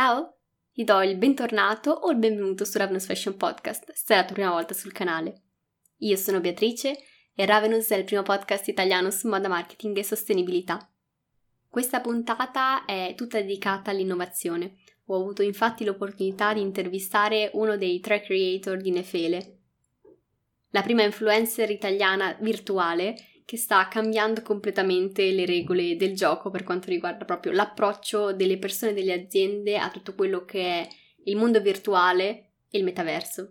Ciao! Ti do il bentornato o il benvenuto su Ravenous Fashion Podcast, se è la tua prima volta sul canale. Io sono Beatrice e Ravenous è il primo podcast italiano su moda marketing e sostenibilità. Questa puntata è tutta dedicata all'innovazione. Ho avuto infatti l'opportunità di intervistare uno dei tre creator di Nefele, la prima influencer italiana virtuale che sta cambiando completamente le regole del gioco per quanto riguarda proprio l'approccio delle persone e delle aziende a tutto quello che è il mondo virtuale e il metaverso.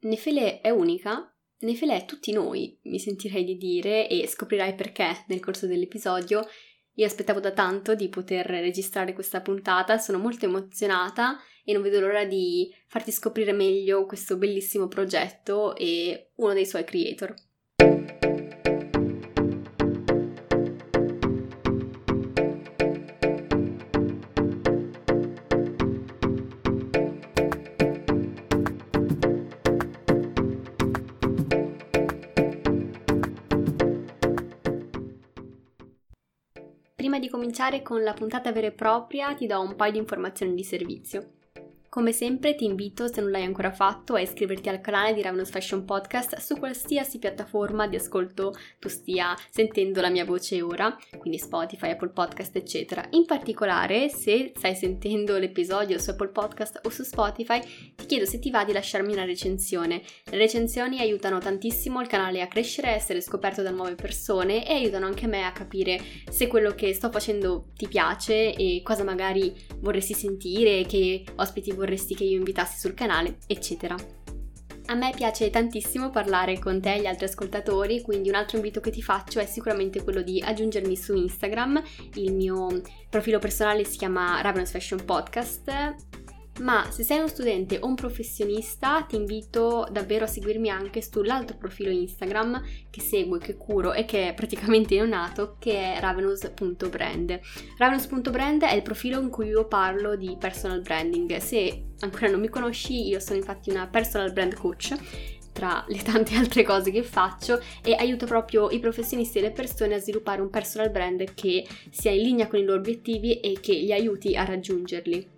Nefele è unica, Nefele è tutti noi, mi sentirei di dire, e scoprirai perché nel corso dell'episodio. Io aspettavo da tanto di poter registrare questa puntata, sono molto emozionata e non vedo l'ora di farti scoprire meglio questo bellissimo progetto e uno dei suoi creator. Di cominciare con la puntata vera e propria ti do un paio di informazioni di servizio. Come sempre ti invito, se non l'hai ancora fatto, a iscriverti al canale di Ravenous Fashion Podcast su qualsiasi piattaforma di ascolto tu stia sentendo la mia voce ora, quindi Spotify, Apple Podcast, eccetera. In particolare, se stai sentendo l'episodio su Apple Podcast o su Spotify, ti chiedo se ti va di lasciarmi una recensione. Le recensioni aiutano tantissimo il canale a crescere, a essere scoperto da nuove persone e aiutano anche me a capire se quello che sto facendo ti piace e cosa magari vorresti sentire, che ospiti vorresti vorresti che io invitassi sul canale, eccetera. A me piace tantissimo parlare con te e gli altri ascoltatori, quindi un altro invito che ti faccio è sicuramente quello di aggiungermi su Instagram. Il mio profilo personale si chiama Ravenous Fashion Podcast ma se sei uno studente o un professionista ti invito davvero a seguirmi anche sull'altro profilo Instagram che seguo che curo e che è praticamente neonato che è ravenous.brand. Ravenous.brand è il profilo in cui io parlo di personal branding. Se ancora non mi conosci, io sono infatti una personal brand coach tra le tante altre cose che faccio e aiuto proprio i professionisti e le persone a sviluppare un personal brand che sia in linea con i loro obiettivi e che li aiuti a raggiungerli.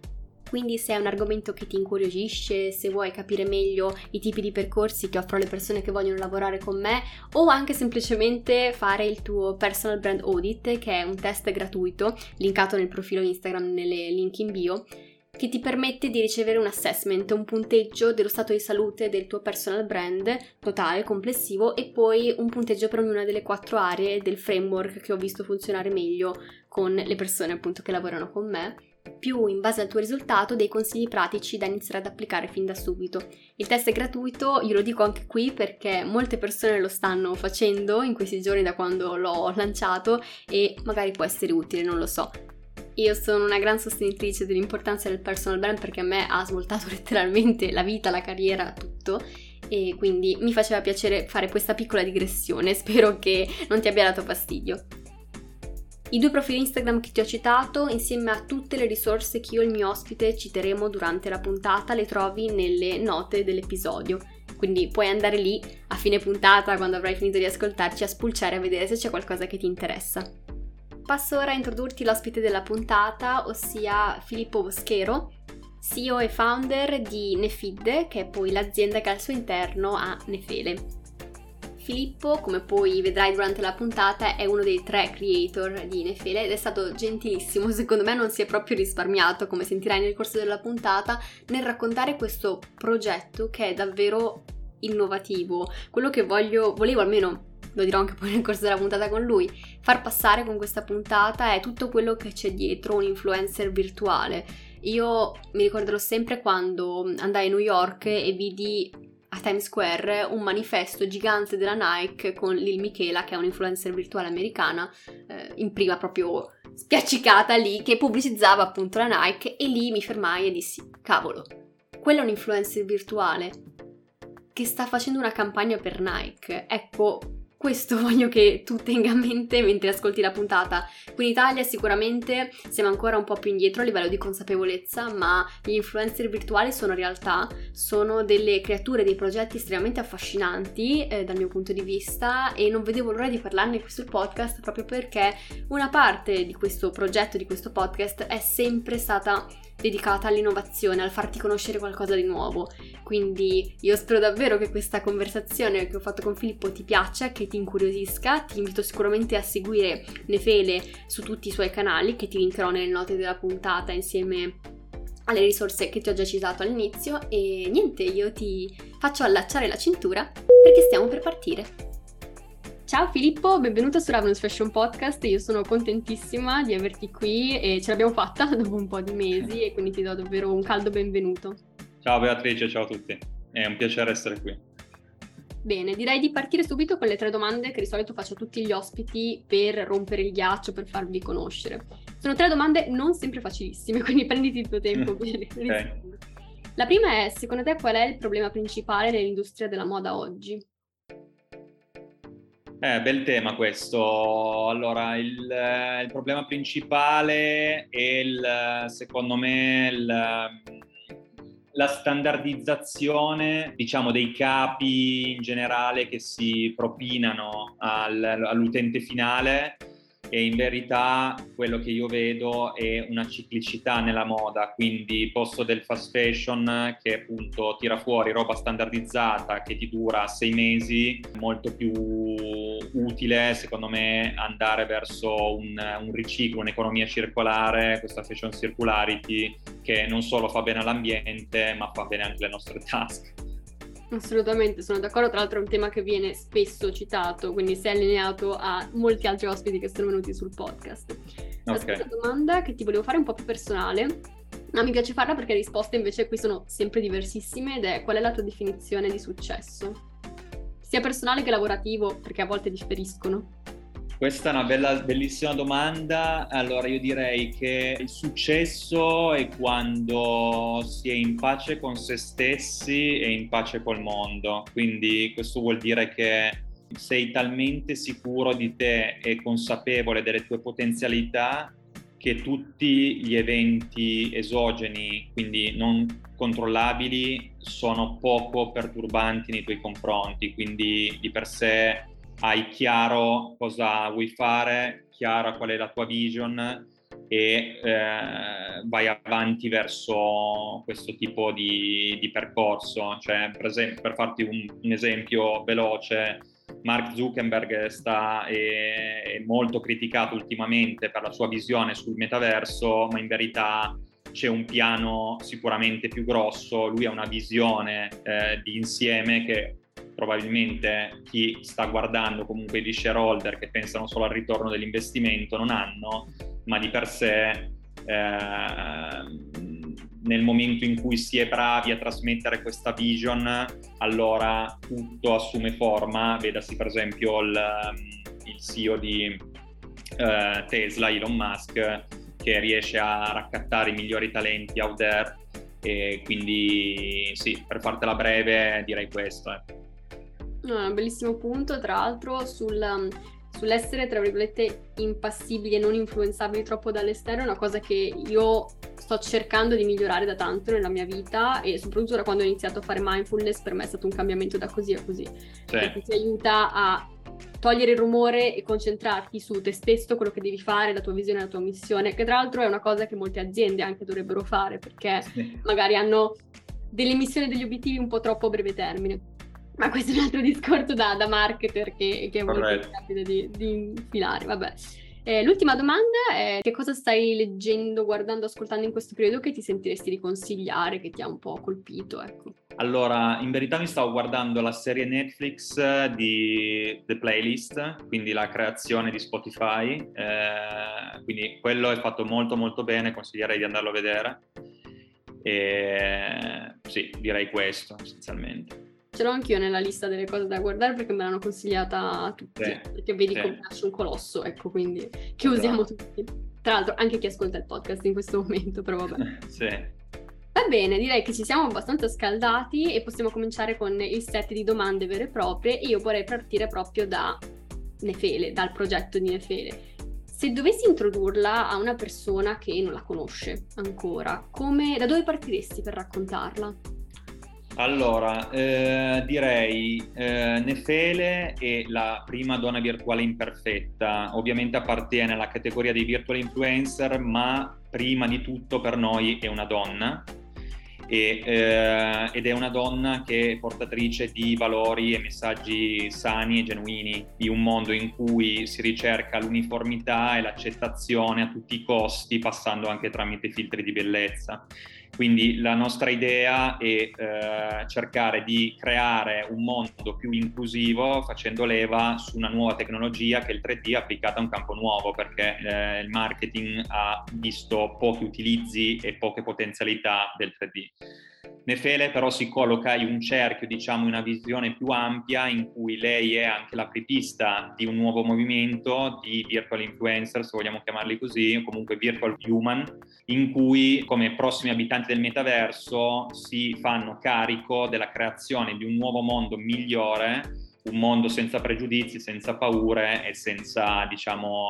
Quindi se è un argomento che ti incuriosisce, se vuoi capire meglio i tipi di percorsi che offro alle persone che vogliono lavorare con me o anche semplicemente fare il tuo personal brand audit, che è un test gratuito linkato nel profilo Instagram nelle link in bio, che ti permette di ricevere un assessment, un punteggio dello stato di salute del tuo personal brand totale, complessivo e poi un punteggio per ognuna delle quattro aree del framework che ho visto funzionare meglio con le persone appunto che lavorano con me più in base al tuo risultato dei consigli pratici da iniziare ad applicare fin da subito. Il test è gratuito, io lo dico anche qui perché molte persone lo stanno facendo in questi giorni da quando l'ho lanciato e magari può essere utile, non lo so. Io sono una gran sostenitrice dell'importanza del personal brand perché a me ha svoltato letteralmente la vita, la carriera, tutto e quindi mi faceva piacere fare questa piccola digressione, spero che non ti abbia dato fastidio. I due profili Instagram che ti ho citato, insieme a tutte le risorse che io e il mio ospite citeremo durante la puntata, le trovi nelle note dell'episodio. Quindi puoi andare lì a fine puntata, quando avrai finito di ascoltarci, a spulciare a vedere se c'è qualcosa che ti interessa. Passo ora a introdurti l'ospite della puntata, ossia Filippo Boschero, CEO e founder di Nefid, che è poi l'azienda che al suo interno ha Nefele. Filippo, come poi vedrai durante la puntata, è uno dei tre creator di Nefele ed è stato gentilissimo, secondo me non si è proprio risparmiato, come sentirai nel corso della puntata, nel raccontare questo progetto che è davvero innovativo. Quello che voglio, volevo almeno lo dirò anche poi nel corso della puntata con lui, far passare con questa puntata è tutto quello che c'è dietro un influencer virtuale. Io mi ricorderò sempre quando andai a New York e vidi a Times Square un manifesto gigante della Nike con Lil Michela, che è un'influencer virtuale americana, eh, in prima proprio spiaccicata lì, che pubblicizzava appunto la Nike e lì mi fermai e dissi, cavolo, quella è un'influencer virtuale che sta facendo una campagna per Nike. Ecco, questo voglio che tu tenga a mente mentre ascolti la puntata. Qui in Italia sicuramente siamo ancora un po' più indietro a livello di consapevolezza, ma gli influencer virtuali sono realtà, sono delle creature, dei progetti estremamente affascinanti eh, dal mio punto di vista e non vedevo l'ora di parlarne qui sul podcast proprio perché una parte di questo progetto, di questo podcast è sempre stata dedicata all'innovazione, al farti conoscere qualcosa di nuovo. Quindi io spero davvero che questa conversazione che ho fatto con Filippo ti piaccia, che ti incuriosisca. Ti invito sicuramente a seguire Nefele su tutti i suoi canali, che ti linkerò nelle note della puntata insieme alle risorse che ti ho già citato all'inizio. E niente, io ti faccio allacciare la cintura perché stiamo per partire. Ciao Filippo, benvenuto su Ravenous Fashion Podcast. Io sono contentissima di averti qui e ce l'abbiamo fatta dopo un po' di mesi e quindi ti do davvero un caldo benvenuto. Ciao Beatrice, ciao a tutti. È un piacere essere qui. Bene, direi di partire subito con le tre domande che di solito faccio a tutti gli ospiti per rompere il ghiaccio, per farvi conoscere. Sono tre domande non sempre facilissime, quindi prenditi il tuo tempo per rispondere. Okay. La prima è, secondo te, qual è il problema principale nell'industria della moda oggi? Eh, bel tema questo. Allora, il, il problema principale è il, secondo me il, la standardizzazione, diciamo, dei capi in generale che si propinano al, all'utente finale e in verità quello che io vedo è una ciclicità nella moda, quindi posto del fast fashion che appunto tira fuori roba standardizzata che ti dura sei mesi, molto più utile secondo me andare verso un, un riciclo, un'economia circolare, questa fashion circularity che non solo fa bene all'ambiente ma fa bene anche alle nostre tasche. Assolutamente, sono d'accordo. Tra l'altro è un tema che viene spesso citato, quindi sei allineato a molti altri ospiti che sono venuti sul podcast. La okay. seconda domanda che ti volevo fare è un po' più personale, ma mi piace farla perché le risposte invece qui sono sempre diversissime ed è qual è la tua definizione di successo? Sia personale che lavorativo, perché a volte differiscono. Questa è una bella, bellissima domanda. Allora io direi che il successo è quando si è in pace con se stessi e in pace col mondo. Quindi questo vuol dire che sei talmente sicuro di te e consapevole delle tue potenzialità che tutti gli eventi esogeni, quindi non controllabili, sono poco perturbanti nei tuoi confronti. Quindi di per sé hai chiaro cosa vuoi fare, chiara qual è la tua vision e eh, vai avanti verso questo tipo di, di percorso. Cioè, per, esempio, per farti un, un, esempio veloce, Mark Zuckerberg sta, è, è molto criticato ultimamente per la sua visione sul metaverso, ma in verità c'è un piano sicuramente più grosso, lui ha una visione eh, di insieme che probabilmente chi sta guardando comunque gli shareholder che pensano solo al ritorno dell'investimento non hanno, ma di per sé eh, nel momento in cui si è bravi a trasmettere questa vision, allora tutto assume forma, vedasi per esempio il, il CEO di eh, Tesla, Elon Musk, che riesce a raccattare i migliori talenti out there e quindi sì, per fartela breve direi questo. Eh. No, è un bellissimo punto, tra l'altro, sul, um, sull'essere, tra virgolette, impassibili e non influenzabili troppo dall'esterno, è una cosa che io sto cercando di migliorare da tanto nella mia vita e soprattutto da quando ho iniziato a fare mindfulness per me è stato un cambiamento da così a così, sì. perché ti aiuta a togliere il rumore e concentrarti su te stesso, quello che devi fare, la tua visione, la tua missione, che tra l'altro è una cosa che molte aziende anche dovrebbero fare perché sì. magari hanno delle missioni e degli obiettivi un po' troppo a breve termine. Ma questo è un altro discorso da, da marketer che, che è molto facile di, di infilare, vabbè. Eh, l'ultima domanda è che cosa stai leggendo, guardando, ascoltando in questo periodo che ti sentiresti di consigliare, che ti ha un po' colpito, ecco. Allora, in verità mi stavo guardando la serie Netflix di The Playlist, quindi la creazione di Spotify, eh, quindi quello è fatto molto molto bene, consiglierei di andarlo a vedere. E sì, direi questo essenzialmente. Ce l'ho anch'io nella lista delle cose da guardare perché me l'hanno consigliata tutti. Sì, perché vedi sì. come nasce un colosso, ecco, quindi che usiamo tutti. Tra l'altro anche chi ascolta il podcast in questo momento, però vabbè. sì. Va bene, direi che ci siamo abbastanza scaldati e possiamo cominciare con il set di domande vere e proprie. Io vorrei partire proprio da Nefele, dal progetto di Nefele. Se dovessi introdurla a una persona che non la conosce ancora, come, da dove partiresti per raccontarla? Allora, eh, direi eh, Nefele è la prima donna virtuale imperfetta, ovviamente appartiene alla categoria dei virtual influencer, ma prima di tutto per noi è una donna e, eh, ed è una donna che è portatrice di valori e messaggi sani e genuini di un mondo in cui si ricerca l'uniformità e l'accettazione a tutti i costi, passando anche tramite filtri di bellezza. Quindi la nostra idea è eh, cercare di creare un mondo più inclusivo facendo leva su una nuova tecnologia che è il 3D applicata a un campo nuovo perché eh, il marketing ha visto pochi utilizzi e poche potenzialità del 3D. Nefele però si colloca in un cerchio, diciamo, una visione più ampia in cui lei è anche la prepista di un nuovo movimento di virtual influencer, se vogliamo chiamarli così, o comunque virtual human, in cui come prossimi abitanti del metaverso si fanno carico della creazione di un nuovo mondo migliore un mondo senza pregiudizi, senza paure e senza, diciamo,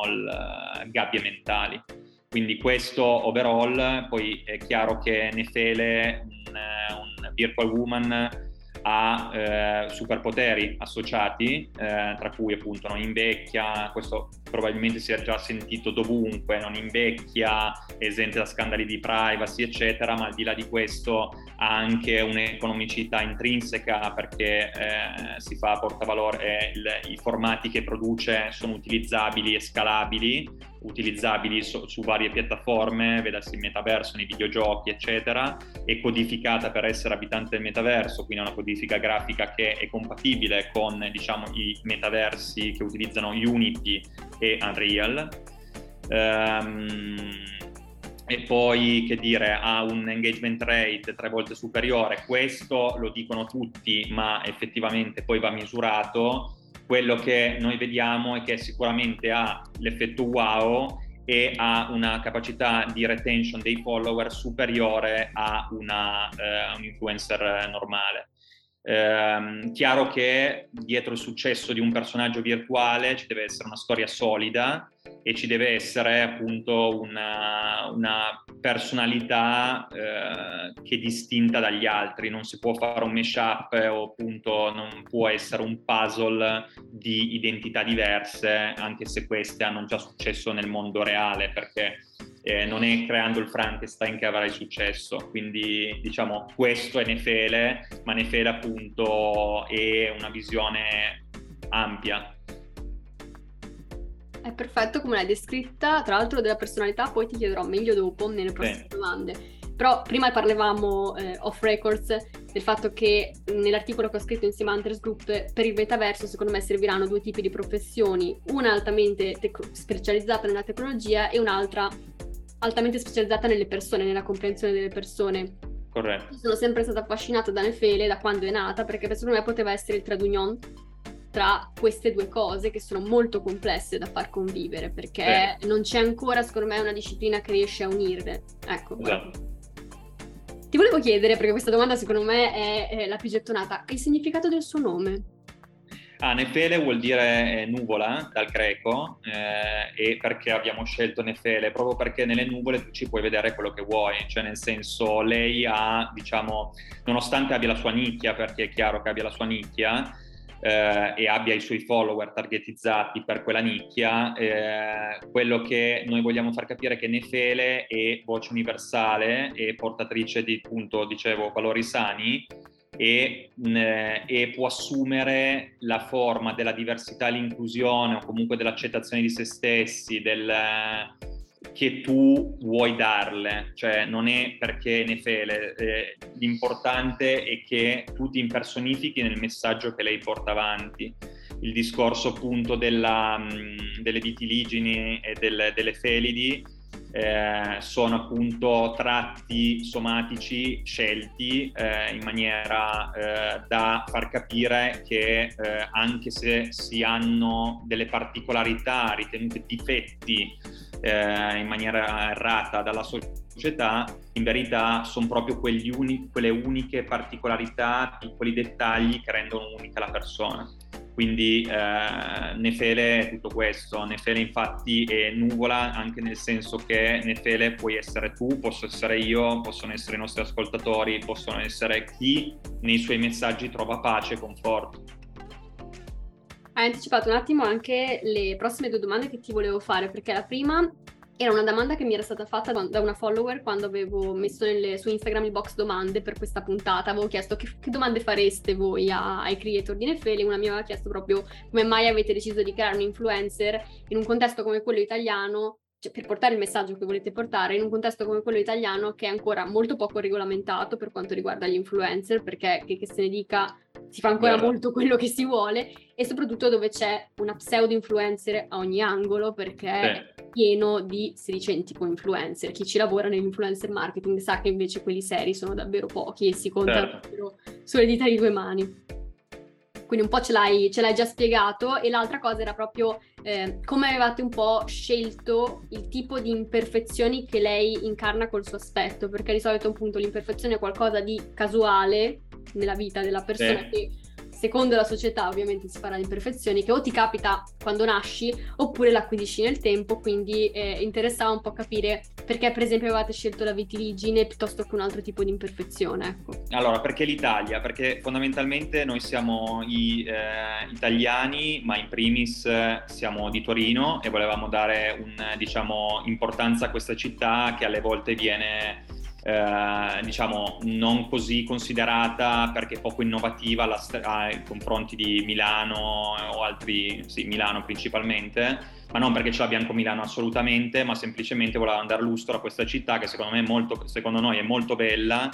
gabbie mentali. Quindi questo overall, poi è chiaro che Nefele, un, virtual woman, ha eh, superpoteri associati, eh, tra cui appunto non invecchia, questo probabilmente si è già sentito dovunque, non invecchia, esente da scandali di privacy, eccetera, ma al di là di questo ha anche un'economicità intrinseca perché eh, si fa portavalore, il, i formati che produce sono utilizzabili e scalabili utilizzabili su, su, varie piattaforme, vedassi il metaverso nei videogiochi, eccetera, è codificata per essere abitante del metaverso, quindi è una codifica grafica che è compatibile con diciamo, i metaversi che utilizzano Unity e Unreal. Um, e poi che dire ha un engagement rate tre volte superiore questo lo dicono tutti ma effettivamente poi va misurato quello che noi vediamo è che sicuramente ha l'effetto wow e ha una capacità di retention dei follower superiore a una, uh, un influencer normale. Eh, chiaro che dietro il successo di un personaggio virtuale ci deve essere una storia solida e ci deve essere appunto una, una personalità eh, che è distinta dagli altri, non si può fare un mashup o appunto non può essere un puzzle di identità diverse, anche se queste hanno già successo nel mondo reale, perché eh, non è creando il Frankenstein che avrai successo. Quindi diciamo questo è Nefele, ma Nefele appunto è una visione ampia è perfetto come l'hai descritta, tra l'altro della personalità poi ti chiederò meglio dopo nelle prossime Beh. domande. Però prima parlavamo eh, off records del fatto che nell'articolo che ho scritto insieme a Hunters Group per il metaverso secondo me serviranno due tipi di professioni, una altamente tec- specializzata nella tecnologia e un'altra altamente specializzata nelle persone, nella comprensione delle persone. Corretto. Sono sempre stata affascinata da Nefele da quando è nata perché secondo me poteva essere il trade union tra queste due cose che sono molto complesse da far convivere perché eh. non c'è ancora secondo me una disciplina che riesce a unirle. Ecco. Esatto. Ti volevo chiedere, perché questa domanda secondo me è, è la più gettonata, il significato del suo nome? Ah, Nefele vuol dire eh, nuvola dal greco eh, e perché abbiamo scelto Nefele? Proprio perché nelle nuvole tu ci puoi vedere quello che vuoi, cioè nel senso lei ha, diciamo, nonostante abbia la sua nicchia, perché è chiaro che abbia la sua nicchia, eh, e abbia i suoi follower targetizzati per quella nicchia, eh, quello che noi vogliamo far capire è che Nefele è voce universale e portatrice di, appunto, dicevo, valori sani e, mh, e, può assumere la forma della diversità l'inclusione o comunque dell'accettazione di se stessi, del che tu vuoi darle, cioè non è perché ne fele, eh, l'importante è che tu ti impersonifichi nel messaggio che lei porta avanti. Il discorso appunto della, delle vitiligini e del, delle felidi eh, sono appunto tratti somatici scelti eh, in maniera eh, da far capire che eh, anche se si hanno delle particolarità ritenute difetti eh, in maniera errata dalla società, in verità sono proprio uni- quelle uniche particolarità, piccoli dettagli che rendono unica la persona. Quindi eh, Nefele è tutto questo, Nefele infatti è nuvola anche nel senso che Nefele puoi essere tu, posso essere io, possono essere i nostri ascoltatori, possono essere chi nei suoi messaggi trova pace e conforto. Hai anticipato un attimo anche le prossime due domande che ti volevo fare, perché la prima era una domanda che mi era stata fatta da una follower quando avevo messo nelle, su Instagram il box domande per questa puntata. Avevo chiesto che, che domande fareste voi a, ai creator di Nefeli. Una mi aveva chiesto proprio come mai avete deciso di creare un influencer in un contesto come quello italiano cioè per portare il messaggio che volete portare in un contesto come quello italiano che è ancora molto poco regolamentato per quanto riguarda gli influencer, perché che, che se ne dica si fa ancora Vero. molto quello che si vuole e soprattutto dove c'è una pseudo influencer a ogni angolo perché sì. è pieno di sedicenti influencer. Chi ci lavora nell'influencer marketing sa che invece quelli seri sono davvero pochi e si contano certo. sulle dita di due mani quindi un po' ce l'hai, ce l'hai già spiegato e l'altra cosa era proprio eh, come avevate un po' scelto il tipo di imperfezioni che lei incarna col suo aspetto, perché di solito appunto l'imperfezione è qualcosa di casuale nella vita della persona sì. che secondo la società ovviamente si parla di imperfezioni che o ti capita quando nasci oppure l'acquisisci nel tempo, quindi eh, interessava un po' capire perché per esempio avevate scelto la vitiligine piuttosto che un altro tipo di imperfezione. Ecco. Allora, perché l'Italia? Perché fondamentalmente noi siamo i, eh, italiani, ma in primis siamo di Torino e volevamo dare un, diciamo, importanza a questa città che alle volte viene eh, diciamo non così considerata perché poco innovativa ai confronti di Milano o altri, sì, Milano principalmente, ma non perché ce l'ha Bianco Milano assolutamente, ma semplicemente voleva dare lustro a questa città che secondo, molto, secondo noi è molto bella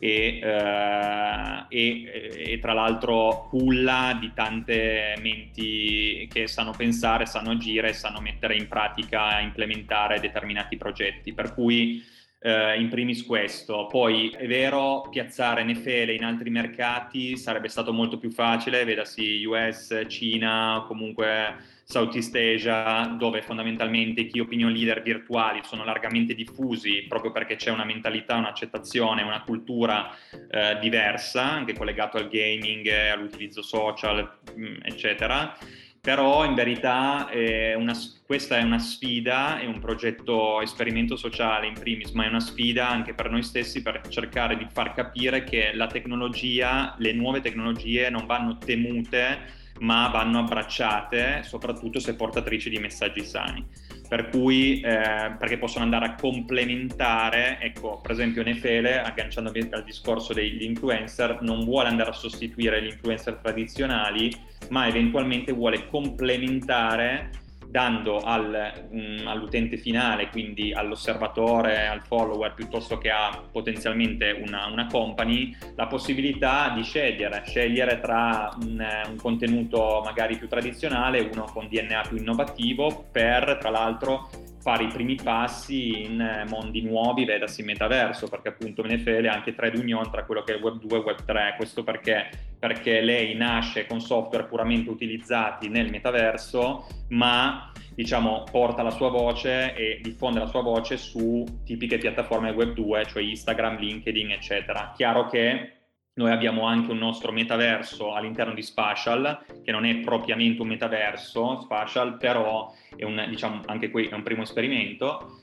e, eh, e, e, tra l'altro culla di tante menti che sanno pensare, sanno agire, sanno mettere in pratica, implementare determinati progetti. Per cui eh, in primis questo. Poi è vero, piazzare Nefele in altri mercati sarebbe stato molto più facile, vedasi US, Cina, comunque Southeast Asia, dove fondamentalmente i key opinion leader virtuali sono largamente diffusi proprio perché c'è una mentalità, un'accettazione, una cultura eh, diversa, anche collegato al gaming, all'utilizzo social, mm, eccetera però in verità è una, questa è una sfida, è un progetto esperimento sociale in primis, ma è una sfida anche per noi stessi per cercare di far capire che la tecnologia, le nuove tecnologie non vanno temute, ma vanno abbracciate, soprattutto se portatrici di messaggi sani per cui eh, perché possono andare a complementare, ecco, per esempio Nefele, agganciandomi al discorso degli influencer, non vuole andare a sostituire gli influencer tradizionali, ma eventualmente vuole complementare dando al, mh, mm, all'utente finale, quindi all'osservatore, al follower, piuttosto che a potenzialmente una, una company, la possibilità di scegliere, scegliere tra un, un, contenuto magari più tradizionale, uno con DNA più innovativo, per tra l'altro fare i primi passi in mondi nuovi, vedasi metaverso, perché appunto NFL è anche trade union tra quello che è Web 2 e Web 3, questo perché? Perché lei nasce con software puramente utilizzati nel metaverso, ma diciamo porta la sua voce e diffonde la sua voce su tipiche piattaforme Web 2, cioè Instagram, LinkedIn, eccetera. Chiaro che noi abbiamo anche un nostro metaverso all'interno di Spatial, che non è propriamente un metaverso, Spatial, però è un, diciamo, anche qui è un primo esperimento.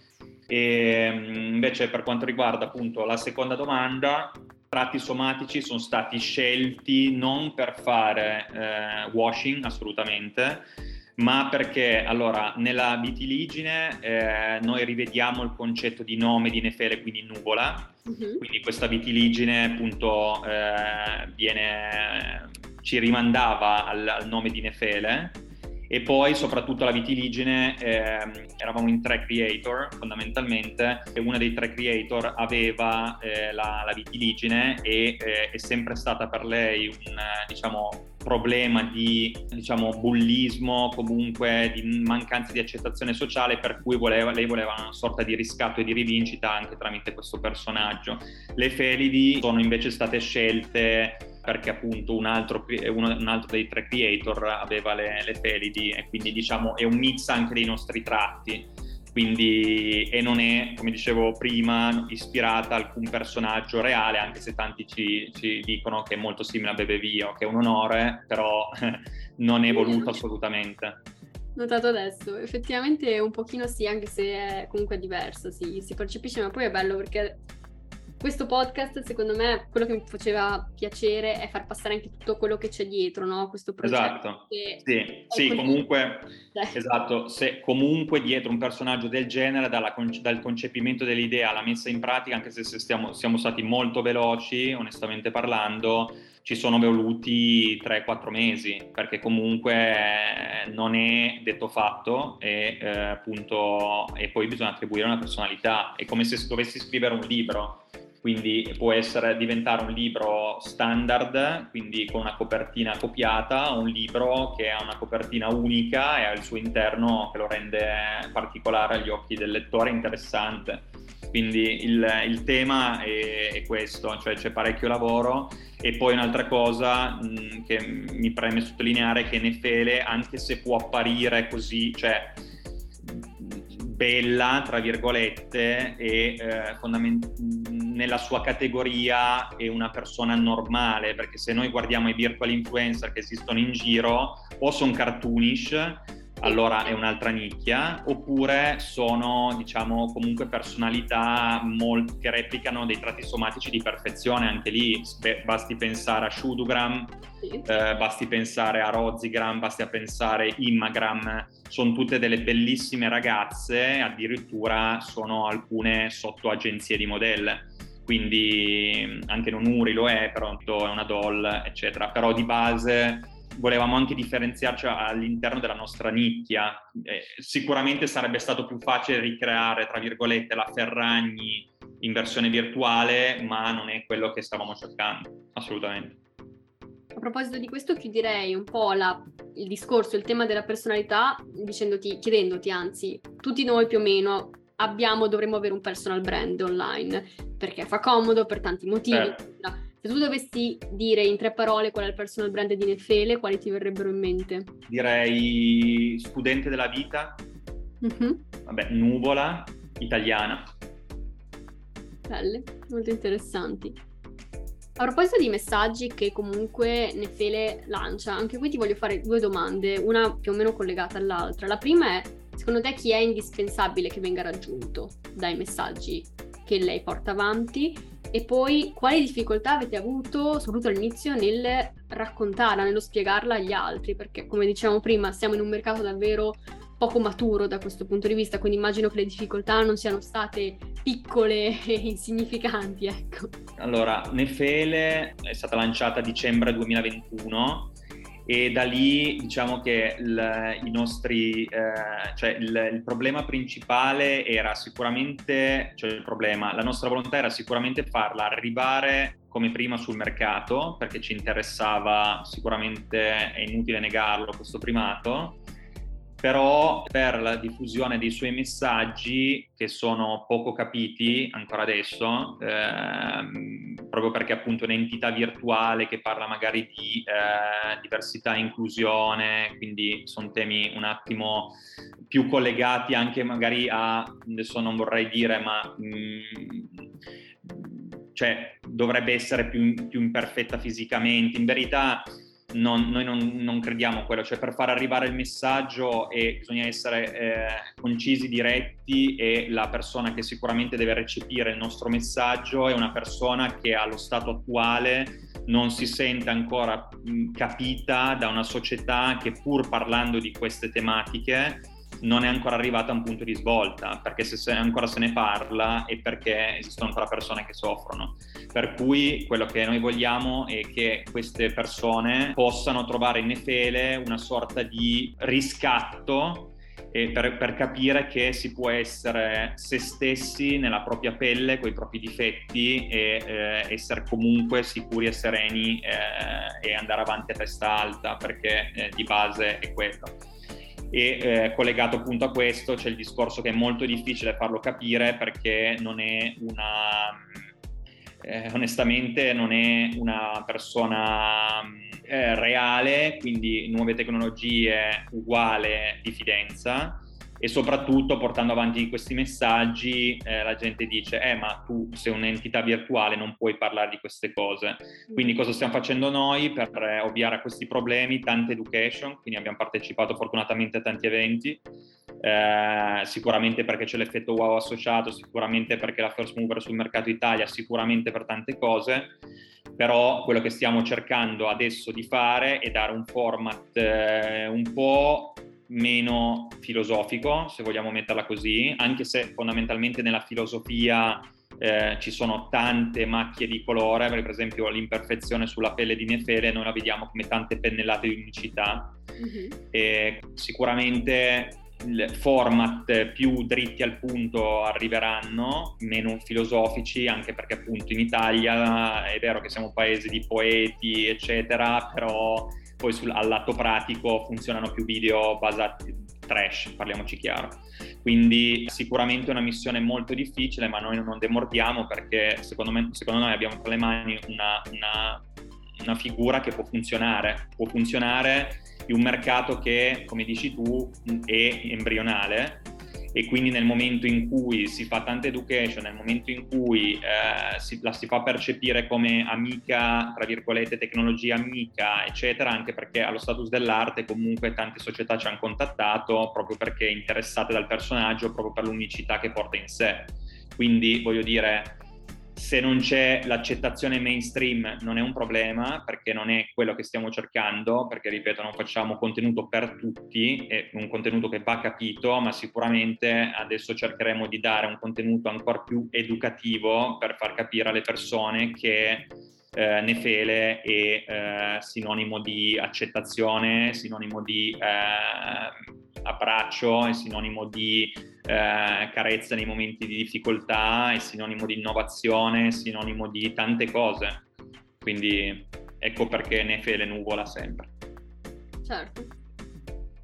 E invece per quanto riguarda appunto la seconda domanda, tratti somatici sono stati scelti non per fare eh, washing assolutamente, ma perché allora nella vitiligine eh, noi rivediamo il concetto di nome di nefere, quindi nuvola, uh-huh. quindi questa vitiligine appunto eh, viene, ci rimandava al, al, nome di Nefele e poi soprattutto la vitiligine eh, eravamo in tre creator fondamentalmente e uno dei tre creator aveva eh, la, la, vitiligine e eh, è sempre stata per lei un diciamo problema di diciamo bullismo comunque di mancanza di accettazione sociale per cui voleva, lei voleva una sorta di riscatto e di rivincita anche tramite questo personaggio. Le Felidi sono invece state scelte perché appunto un altro, uno, un altro dei tre creator aveva le, le Felidi e quindi diciamo è un mix anche dei nostri tratti quindi, e non è, come dicevo prima, ispirata a alcun personaggio reale, anche se tanti ci, ci dicono che è molto simile a Bebe Vio, che è un onore, però non è voluto assolutamente. Notato adesso, effettivamente un pochino sì, anche se è comunque diverso, sì, si percepisce, ma poi è bello perché questo podcast, secondo me, quello che mi faceva piacere è far passare anche tutto quello che c'è dietro, no? Questo progetto. Esatto. Sì, sì comunque, eh. esatto, se comunque dietro un personaggio del genere, conce- dal concepimento dell'idea alla messa in pratica, anche se, se stiamo, siamo stati molto veloci, onestamente parlando, ci sono voluti 3-4 mesi, perché comunque eh, non è detto fatto e, eh, appunto, e poi bisogna attribuire una personalità. È come se dovessi scrivere un libro quindi può essere, diventare un libro standard, quindi con una copertina copiata, un libro che ha una copertina unica e ha il suo interno che lo rende particolare agli occhi del lettore, interessante. Quindi il, il tema è, è, questo, cioè c'è parecchio lavoro e poi un'altra cosa mh, che mi preme sottolineare è che Nefele, anche se può apparire così, cioè bella, tra virgolette, e eh, fondament- nella sua categoria è una persona normale, perché se noi guardiamo i virtual influencer che esistono in giro, o sono cartoonish, allora è un'altra nicchia, oppure sono, diciamo, comunque personalità molt- che replicano dei tratti somatici di perfezione, anche lì beh, basti pensare a Shudugram, sì. eh, basti pensare a Rozigram, basti pensare a Immagram, sono tutte delle bellissime ragazze, addirittura sono alcune sotto agenzie di modelle quindi anche Nonuri lo è, però è una doll, eccetera. Però di base volevamo anche differenziarci all'interno della nostra nicchia. Eh, sicuramente sarebbe stato più facile ricreare, tra virgolette, la Ferragni in versione virtuale, ma non è quello che stavamo cercando, assolutamente. A proposito di questo, chiuderei un po' la, il discorso, il tema della personalità, dicendoti, chiedendoti anzi, tutti noi più o meno abbiamo, dovremmo avere un personal brand online, perché fa comodo per tanti motivi. Certo. Se tu dovessi dire in tre parole qual è il personal brand di Nefele, quali ti verrebbero in mente? Direi studente della vita, mm-hmm. vabbè, nuvola, italiana. Belle, molto interessanti. A proposito di messaggi che comunque Nefele lancia, anche qui ti voglio fare due domande, una più o meno collegata all'altra. La prima è, secondo te chi è indispensabile che venga raggiunto dai messaggi che lei porta avanti? E poi quali difficoltà avete avuto, soprattutto all'inizio, nel raccontarla, nello spiegarla agli altri? Perché, come dicevamo prima, siamo in un mercato davvero poco maturo da questo punto di vista, quindi immagino che le difficoltà non siano state piccole e insignificanti, ecco. Allora, Nefele è stata lanciata a dicembre 2021 e da lì diciamo che il, nostri, eh, cioè il, il, problema principale era sicuramente, cioè problema, la nostra volontà era sicuramente farla arrivare come prima sul mercato perché ci interessava sicuramente, è inutile negarlo, questo primato però per la diffusione dei suoi messaggi che sono poco capiti ancora adesso, ehm, proprio perché appunto è un'entità virtuale che parla magari di eh, diversità e inclusione, quindi sono temi un attimo più collegati anche magari a, adesso non vorrei dire, ma mh, mm, cioè dovrebbe essere più, più imperfetta fisicamente, in verità non, noi non, non, crediamo a quello, cioè per far arrivare il messaggio bisogna essere eh, concisi, diretti e la persona che sicuramente deve recepire il nostro messaggio è una persona che allo stato attuale non si sente ancora capita da una società che pur parlando di queste tematiche non è ancora arrivata a un punto di svolta, perché se ancora se ne parla è perché esistono ancora persone che soffrono. Per cui quello che noi vogliamo è che queste persone possano trovare in Nefele una sorta di riscatto per, per, capire che si può essere se stessi nella propria pelle, con i propri difetti e eh, essere comunque sicuri e sereni eh, e andare avanti a testa alta, perché eh, di base è quello e eh, collegato appunto a questo c'è il discorso che è molto difficile farlo capire perché non è una eh, onestamente non è una persona eh, reale, quindi nuove tecnologie uguale diffidenza e soprattutto portando avanti questi messaggi eh, la gente dice eh ma tu sei un'entità virtuale non puoi parlare di queste cose. Quindi cosa stiamo facendo noi per eh, ovviare a questi problemi? Tante education quindi abbiamo partecipato fortunatamente a tanti eventi eh, sicuramente perché c'è l'effetto wow associato sicuramente perché la first mover sul mercato Italia sicuramente per tante cose però quello che stiamo cercando adesso di fare è dare un format eh, un po' meno filosofico, se vogliamo metterla così, anche se fondamentalmente nella filosofia eh, ci sono tante macchie di colore, per esempio l'imperfezione sulla pelle di Nefele noi la vediamo come tante pennellate di unicità. Mm-hmm. E sicuramente format più dritti al punto arriveranno, meno filosofici, anche perché appunto in Italia è vero che siamo un paese di poeti, eccetera, però poi sul, al lato pratico funzionano più video basati trash, parliamoci chiaro. Quindi sicuramente è una missione molto difficile, ma noi non demordiamo perché secondo, me, secondo noi abbiamo tra le mani una, una, una figura che può funzionare, può funzionare in un mercato che, come dici tu, è embrionale e quindi nel momento in cui si fa tanta education, nel momento in cui eh, si, la si fa percepire come amica, tra virgolette, tecnologia amica, eccetera, anche perché allo status dell'arte comunque tante società ci hanno contattato proprio perché interessate dal personaggio, proprio per l'unicità che porta in sé. Quindi voglio dire, se non c'è l'accettazione mainstream non è un problema perché non è quello che stiamo cercando, perché ripeto non facciamo contenuto per tutti, è un contenuto che va capito, ma sicuramente adesso cercheremo di dare un contenuto ancora più educativo per far capire alle persone che eh, Nefele è eh, sinonimo di accettazione, sinonimo di eh, abbraccio, è sinonimo di eh, carezza nei momenti di difficoltà, è sinonimo di innovazione, è sinonimo di tante cose. Quindi ecco perché Nefele nuvola sempre. Certo.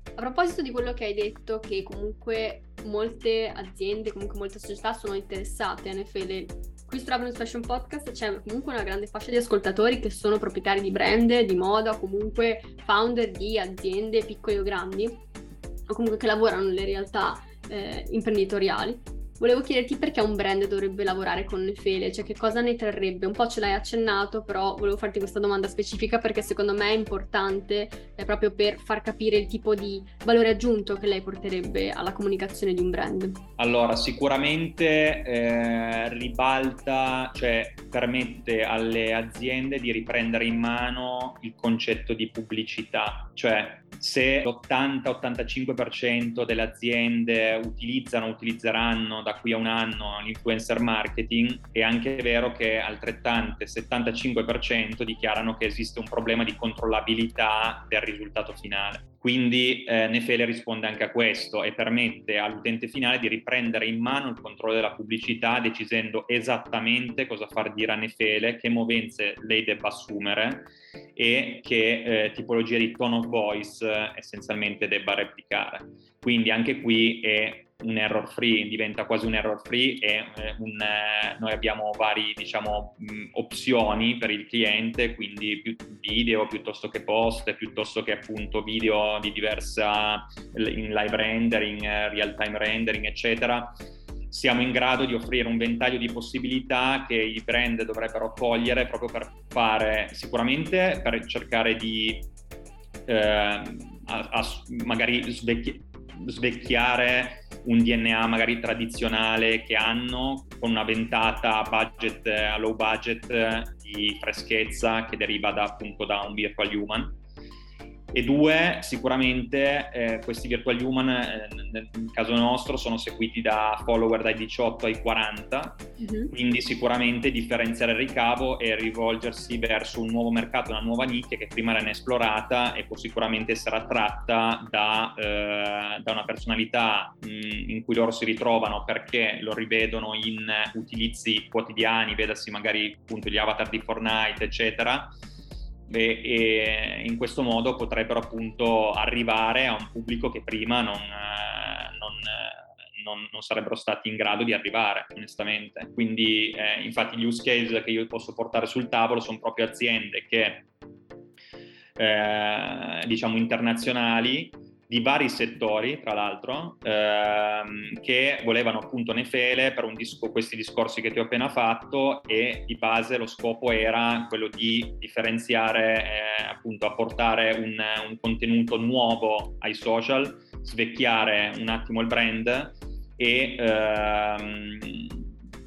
A proposito di quello che hai detto, che comunque molte aziende, comunque molte società sono interessate a Nefele, qui su Ravenous Fashion Podcast c'è comunque una grande fascia di ascoltatori che sono proprietari di brand, di moda, comunque founder di aziende piccole o grandi o comunque che lavorano nelle realtà eh, imprenditoriali. Volevo chiederti perché un brand dovrebbe lavorare con Nefele, cioè che cosa ne trarrebbe? Un po' ce l'hai accennato, però volevo farti questa domanda specifica perché secondo me è importante eh, proprio per far capire il tipo di valore aggiunto che lei porterebbe alla comunicazione di un brand. Allora, sicuramente eh, ribalta, cioè permette alle aziende di riprendere in mano il concetto di pubblicità, cioè se l'80-85% delle aziende utilizzano, utilizzeranno da qui a un anno l'influencer marketing, è anche vero che altrettante 75% dichiarano che esiste un problema di controllabilità del risultato finale. Quindi eh, Nefele risponde anche a questo e permette all'utente finale di riprendere in mano il controllo della pubblicità decidendo esattamente cosa far dire a Nefele, che movenze lei debba assumere e che eh, tipologia di tone of voice eh, essenzialmente debba replicare. Quindi anche qui è un error free, diventa quasi un error free e eh, un, eh, noi abbiamo varie diciamo, opzioni per il cliente, quindi video piuttosto che post, piuttosto che appunto video di diversa in live rendering, eh, real time rendering, eccetera. Siamo in grado di offrire un ventaglio di possibilità che i brand dovrebbero cogliere proprio per fare sicuramente per cercare di eh, a, a, magari svecchiare svecchiare un DNA magari tradizionale che hanno con una ventata budget, a low budget di freschezza che deriva da, appunto da un virtual human e due, sicuramente eh, questi virtual human eh, nel caso nostro sono seguiti da follower dai 18 ai 40, mm-hmm. quindi sicuramente differenziare il ricavo e rivolgersi verso un nuovo mercato, una nuova nicchia che prima era inesplorata e può sicuramente essere attratta da, eh, da una personalità mh, mm, in cui loro si ritrovano perché lo rivedono in utilizzi quotidiani, vedasi magari appunto gli avatar di Fortnite, eccetera e, e, in questo modo potrebbero appunto arrivare a un pubblico che prima non, non, non, non sarebbero stati in grado di arrivare, onestamente. Quindi, eh, infatti, gli use case che io posso portare sul tavolo sono proprio aziende che, eh, diciamo, internazionali di vari settori, tra l'altro, ehm, che volevano appunto Nefele per disco, questi discorsi che ti ho appena fatto e di base lo scopo era quello di differenziare, eh, appunto apportare un, un contenuto nuovo ai social, svecchiare un attimo il brand e... Ehm,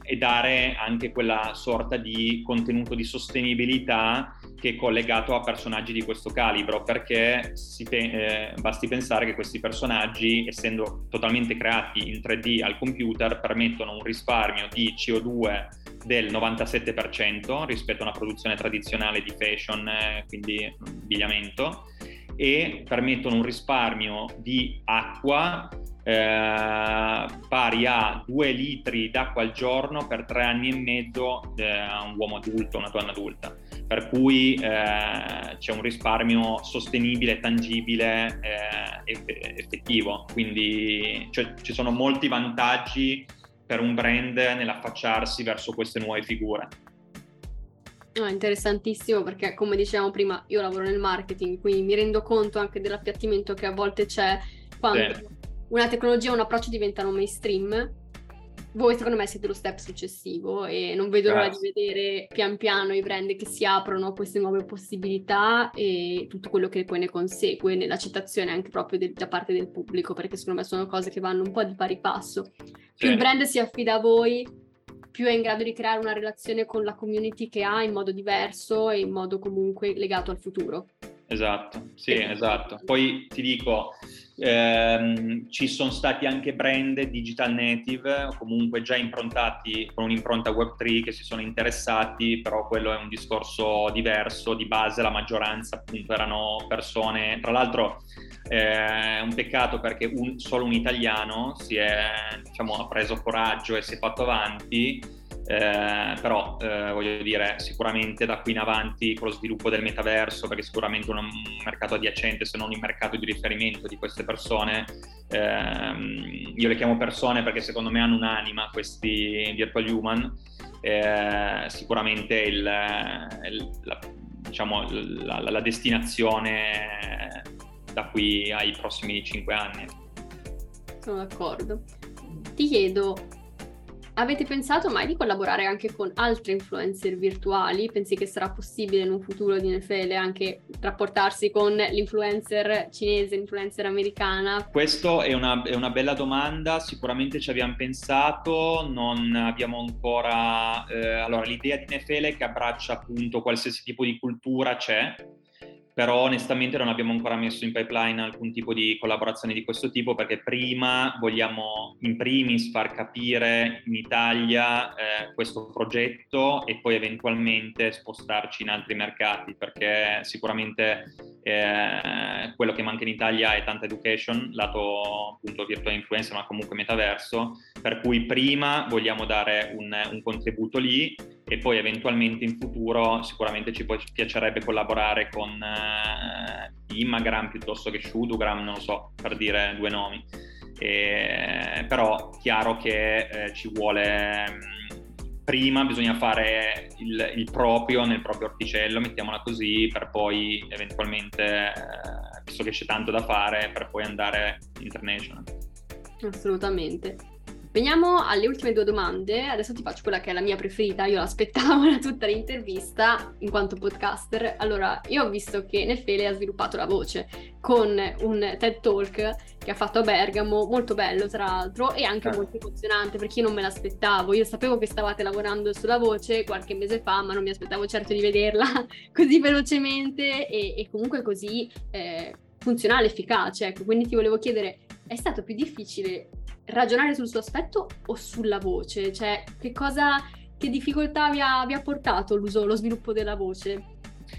e dare anche quella sorta di contenuto di sostenibilità che è collegato a personaggi di questo calibro, perché pe- eh, basti pensare che questi personaggi, essendo totalmente creati in 3D al computer, permettono un risparmio di CO2 del 97% rispetto a una produzione tradizionale di fashion, eh, quindi abbigliamento, e permettono un risparmio di acqua eh, pari a 2 litri d'acqua al giorno per 3 anni e mezzo eh, a un uomo adulto, una donna adulta. Per cui eh, c'è un risparmio sostenibile, tangibile e eh, effettivo. Quindi cioè, ci sono molti vantaggi per un brand nell'affacciarsi verso queste nuove figure. No, interessantissimo perché come dicevamo prima io lavoro nel marketing, quindi mi rendo conto anche dell'appiattimento che a volte c'è quando sì una tecnologia o un approccio diventano mainstream, voi secondo me siete lo step successivo e non vedo l'ora di vedere pian piano i brand che si aprono a queste nuove possibilità e tutto quello che poi ne consegue nell'accettazione anche proprio del, da parte del pubblico, perché secondo me sono cose che vanno un po' di pari passo. Più il brand si affida a voi, più è in grado di creare una relazione con la community che ha in modo diverso e in modo comunque legato al futuro. Esatto, sì, esatto. Poi ti dico, ehm, ci sono stati anche brand digital native, comunque già improntati con un'impronta Web3 che si sono interessati, però quello è un discorso diverso, di base la maggioranza appunto erano persone, tra l'altro eh, è un peccato perché un, solo un italiano si è, diciamo, ha preso coraggio e si è fatto avanti eh, però eh, voglio dire sicuramente da qui in avanti con lo sviluppo del metaverso perché sicuramente un, mercato adiacente se non il mercato di riferimento di queste persone ehm, io le chiamo persone perché secondo me hanno un'anima questi virtual human eh, sicuramente il, il, la, diciamo, la, la destinazione da qui ai prossimi cinque anni. Sono d'accordo. Ti chiedo Avete pensato mai di collaborare anche con altri influencer virtuali? Pensi che sarà possibile in un futuro di NFL anche rapportarsi con l'influencer cinese, l'influencer americana? Questa è è una, bella domanda, sicuramente ci abbiamo pensato, non abbiamo ancora... Eh, allora, l'idea di NFL che abbraccia appunto qualsiasi tipo di cultura c'è, però onestamente non abbiamo ancora messo in pipeline alcun tipo di collaborazione di questo tipo perché prima vogliamo in primis far capire in Italia eh, questo progetto e poi eventualmente spostarci in altri mercati perché sicuramente eh, quello che manca in Italia è tanta education, lato appunto virtual influencer ma comunque metaverso, per cui prima vogliamo dare un, un contributo lì e poi eventualmente in futuro sicuramente ci piacerebbe collaborare con eh, Imagram piuttosto che Shudugram, non lo so, per dire due nomi. E, però chiaro che eh, ci vuole mm, prima bisogna fare il, il, proprio nel proprio orticello, mettiamola così, per poi eventualmente, eh, visto che c'è tanto da fare, per poi andare international. Assolutamente. Veniamo alle ultime due domande. Adesso ti faccio quella che è la mia preferita. Io l'aspettavo da tutta l'intervista in quanto podcaster. Allora, io ho visto che Nefele ha sviluppato la voce con un TED Talk che ha fatto a Bergamo, molto bello tra l'altro e anche eh. molto emozionante perché io non me l'aspettavo. Io sapevo che stavate lavorando sulla voce qualche mese fa, ma non mi aspettavo certo di vederla così velocemente e, e comunque così eh, funzionale, efficace. Ecco, quindi ti volevo chiedere, è stato più difficile ragionare sul suo aspetto o sulla voce? Cioè, che cosa, che difficoltà vi ha, vi ha portato l'uso, lo sviluppo della voce?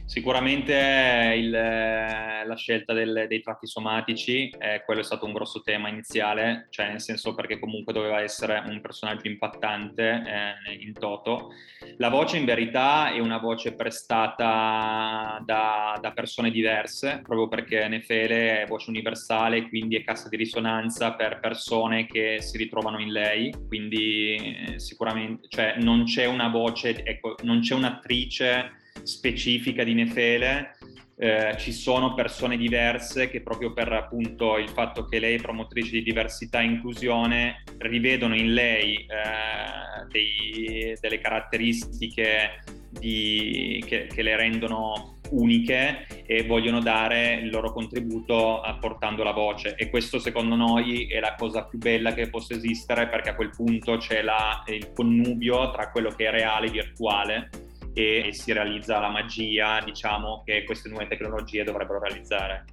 Sicuramente il, la scelta del, dei tratti somatici, eh, quello è stato un grosso tema iniziale, cioè nel senso perché comunque doveva essere un personaggio impattante eh, in toto. La voce in verità è una voce prestata da, da persone diverse, proprio perché Nefele è voce universale, quindi è cassa di risonanza per persone che si ritrovano in lei, quindi eh, sicuramente cioè, non c'è una voce, ecco, non c'è un'attrice specifica di Nefele, eh, ci sono persone diverse che proprio per appunto il fatto che lei è promotrice di diversità e inclusione rivedono in lei eh, dei, delle caratteristiche di, che, che, le rendono uniche e vogliono dare il loro contributo portando la voce. E questo secondo noi è la cosa più bella che possa esistere perché a quel punto c'è la, il connubio tra quello che è reale e virtuale e si realizza la magia, diciamo, che queste nuove tecnologie dovrebbero realizzare.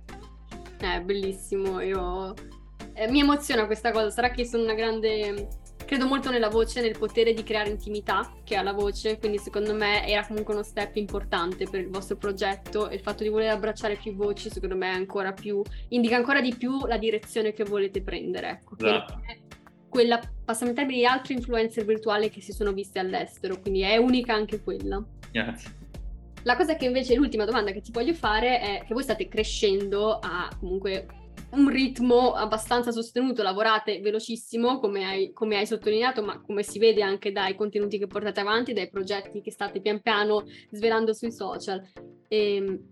È bellissimo, io... Eh, mi emoziona questa cosa, sarà che sono una grande... Credo molto nella voce, nel potere di creare intimità che ha la voce, quindi secondo me era comunque uno step importante per il vostro progetto e il fatto di voler abbracciare più voci secondo me è ancora più, indica ancora di più la direzione che volete prendere. Ecco, esatto quella, passami termine, di altre influencer virtuali che si sono viste all'estero, quindi è unica anche quella. Grazie. La cosa che invece l'ultima domanda che ti voglio fare è che voi state crescendo a comunque un ritmo abbastanza sostenuto, lavorate velocissimo come hai, come hai, sottolineato, ma come si vede anche dai contenuti che portate avanti, dai progetti che state pian piano svelando sui social. E, ehm,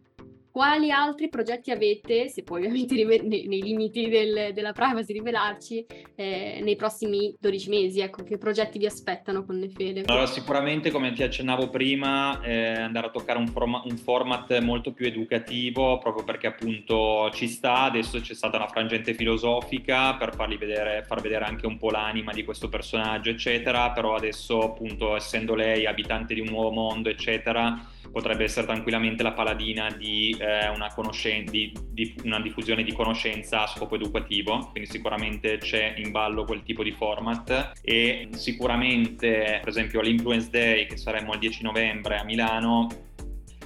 quali altri progetti avete, se poi ovviamente rive- nei, nei, limiti del, della privacy rivelarci, eh, nei prossimi 12 mesi? Ecco, che progetti vi aspettano con Nefede? Allora, sicuramente, come ti accennavo prima, eh, andare a toccare un, forma- un, format molto più educativo, proprio perché appunto ci sta, adesso c'è stata una frangente filosofica per farli vedere, far vedere anche un po' l'anima di questo personaggio, eccetera, però adesso appunto essendo lei abitante di un nuovo mondo, eccetera, potrebbe essere tranquillamente la paladina di, eh, una, conoscen- di, di una, diffusione di conoscenza a scopo educativo, quindi sicuramente c'è in ballo quel tipo di format. E sicuramente per esempio l'Influence Day che saremo il 10 novembre a Milano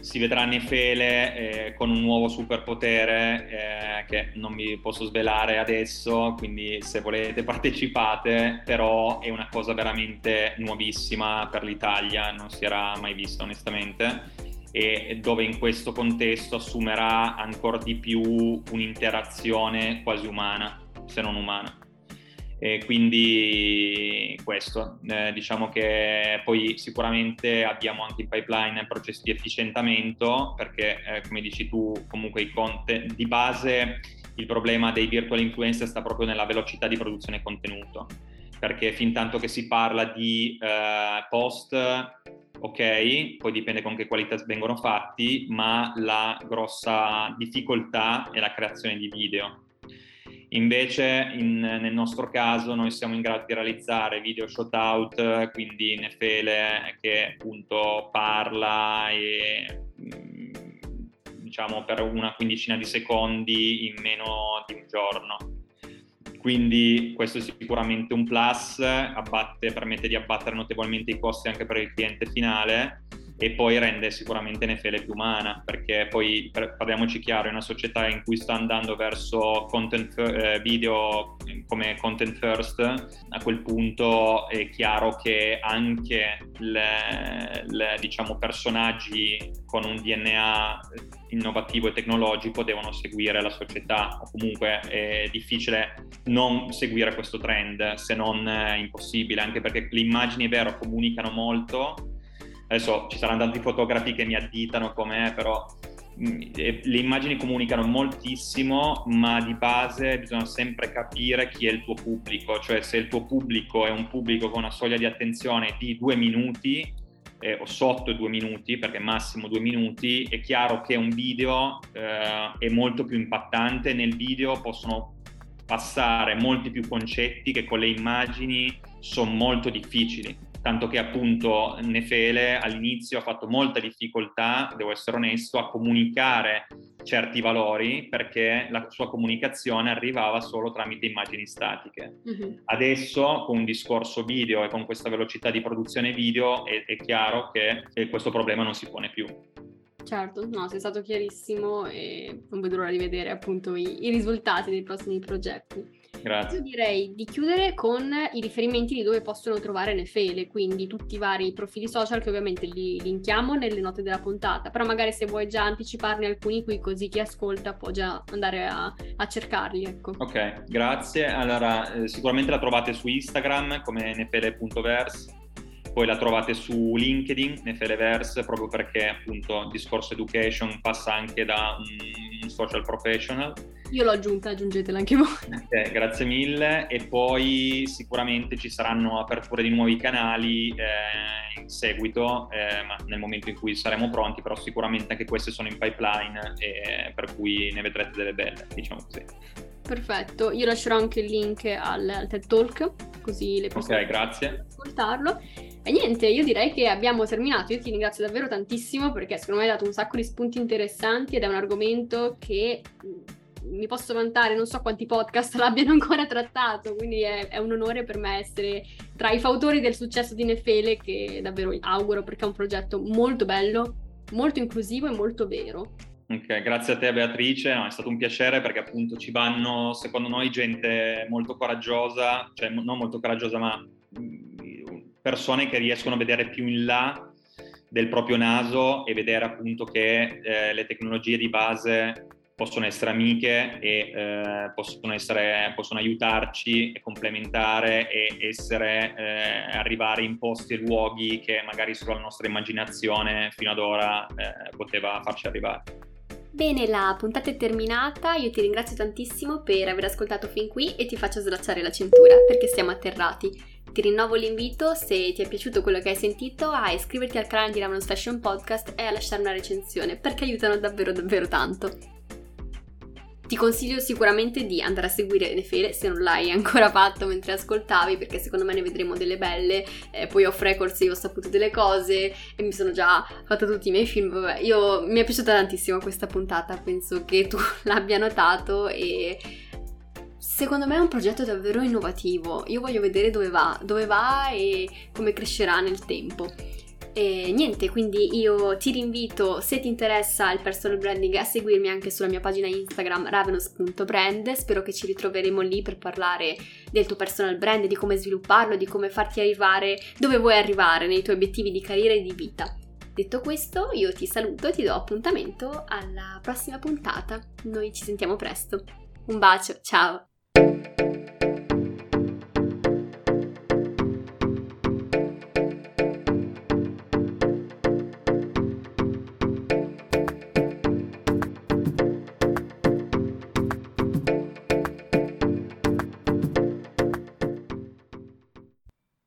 si vedrà Nefele eh, con un nuovo superpotere eh, che non vi posso svelare adesso, quindi se volete partecipate, però è una cosa veramente nuovissima per l'Italia, non si era mai vista onestamente e dove in questo contesto assumerà ancora di più un'interazione quasi umana, se non umana. E quindi questo, eh, diciamo che poi sicuramente abbiamo anche in pipeline processi di efficientamento perché eh, come dici tu comunque i content di base il problema dei virtual influencer sta proprio nella velocità di produzione contenuto. Perché fin tanto che si parla di eh, post ok, poi dipende con che qualità vengono fatti, ma la grossa difficoltà è la creazione di video Invece in, nel nostro caso noi siamo in grado di realizzare video shootout, quindi Nefele che appunto parla e mm, diciamo per una quindicina di secondi in meno di un giorno. Quindi questo è sicuramente un plus, abbatte, permette di abbattere notevolmente i costi anche per il cliente finale e poi rende sicuramente Nefele più umana, perché poi parliamoci chiaro, è una società in cui sta andando verso content eh, video come content first, a quel punto è chiaro che anche le, le diciamo, personaggi con un DNA innovativo e tecnologico devono seguire la società o comunque è difficile non seguire questo trend se non impossibile anche perché le immagini è vero comunicano molto Adesso ci saranno tanti fotografi che mi additano come però mm, le immagini comunicano moltissimo, ma di base bisogna sempre capire chi è il tuo pubblico, cioè se il tuo pubblico è un pubblico con una soglia di attenzione di due minuti eh, o sotto due minuti, perché massimo due minuti, è chiaro che un video eh, è molto più impattante, nel video possono passare molti più concetti che con le immagini sono molto difficili tanto che appunto Nefele all'inizio ha fatto molta difficoltà, devo essere onesto, a comunicare certi valori perché la sua comunicazione arrivava solo tramite immagini statiche. Uh-huh. Adesso con un discorso video e con questa velocità di produzione video è, è chiaro che questo problema non si pone più. Certo, no, sei stato chiarissimo e non vedo l'ora di vedere appunto i, i risultati dei prossimi progetti. Grazie. Io direi di chiudere con i riferimenti di dove possono trovare Nefele, quindi tutti i vari profili social che ovviamente li linkiamo nelle note della puntata, però magari se vuoi già anticiparne alcuni qui così chi ascolta può già andare a, a cercarli. Ecco. Ok, grazie. Allora, eh, sicuramente la trovate su Instagram come nefele.verse poi la trovate su LinkedIn, Nefeleverse, proprio perché appunto il discorso education passa anche da un social professional. Io l'ho aggiunta, aggiungetela anche voi. Okay, grazie mille e poi sicuramente ci saranno aperture di nuovi canali eh, in seguito, eh, ma nel momento in cui saremo pronti, però sicuramente anche queste sono in pipeline e per cui ne vedrete delle belle, diciamo così. Perfetto, io lascerò anche il link al, al TED Talk, così le persone Ok, grazie. ascoltarlo. E niente, io direi che abbiamo terminato. Io ti ringrazio davvero tantissimo perché secondo me hai dato un sacco di spunti interessanti ed è un argomento che mm, mi posso vantare, non so quanti podcast l'abbiano ancora trattato, quindi è, è un onore per me essere tra i fautori del successo di Nefele che davvero auguro perché è un progetto molto bello, molto inclusivo e molto vero. Ok, grazie a te Beatrice, no, è stato un piacere perché appunto ci vanno secondo noi gente molto coraggiosa, cioè non molto coraggiosa ma mm, persone che riescono a vedere più in là del proprio naso e vedere appunto che eh, le tecnologie di base possono essere amiche e eh, possono, essere, possono, aiutarci e complementare e essere, eh, arrivare in posti e luoghi che magari solo la nostra immaginazione fino ad ora eh, poteva farci arrivare. Bene, la puntata è terminata, io ti ringrazio tantissimo per aver ascoltato fin qui e ti faccio slacciare la cintura perché siamo atterrati. Ti rinnovo l'invito, se ti è piaciuto quello che hai sentito, a iscriverti al canale di Ravenous Fashion Podcast e a lasciare una recensione perché aiutano davvero davvero tanto. Ti consiglio sicuramente di andare a seguire Nefele se non l'hai ancora fatto mentre ascoltavi, perché secondo me ne vedremo delle belle. Eh, poi off record io ho saputo delle cose e mi sono già fatta tutti i miei film. Vabbè, io mi è piaciuta tantissimo questa puntata, penso che tu l'abbia notato e secondo me è un progetto davvero innovativo. Io voglio vedere dove va, dove va e come crescerà nel tempo. E niente, quindi io ti rinvito, se ti interessa il personal branding, a seguirmi anche sulla mia pagina Instagram ravenous.brand. Spero che ci ritroveremo lì per parlare del tuo personal brand, di come svilupparlo, di come farti arrivare dove vuoi arrivare nei tuoi obiettivi di carriera e di vita. Detto questo, io ti saluto e ti do appuntamento alla prossima puntata. Noi ci sentiamo presto. Un bacio, ciao!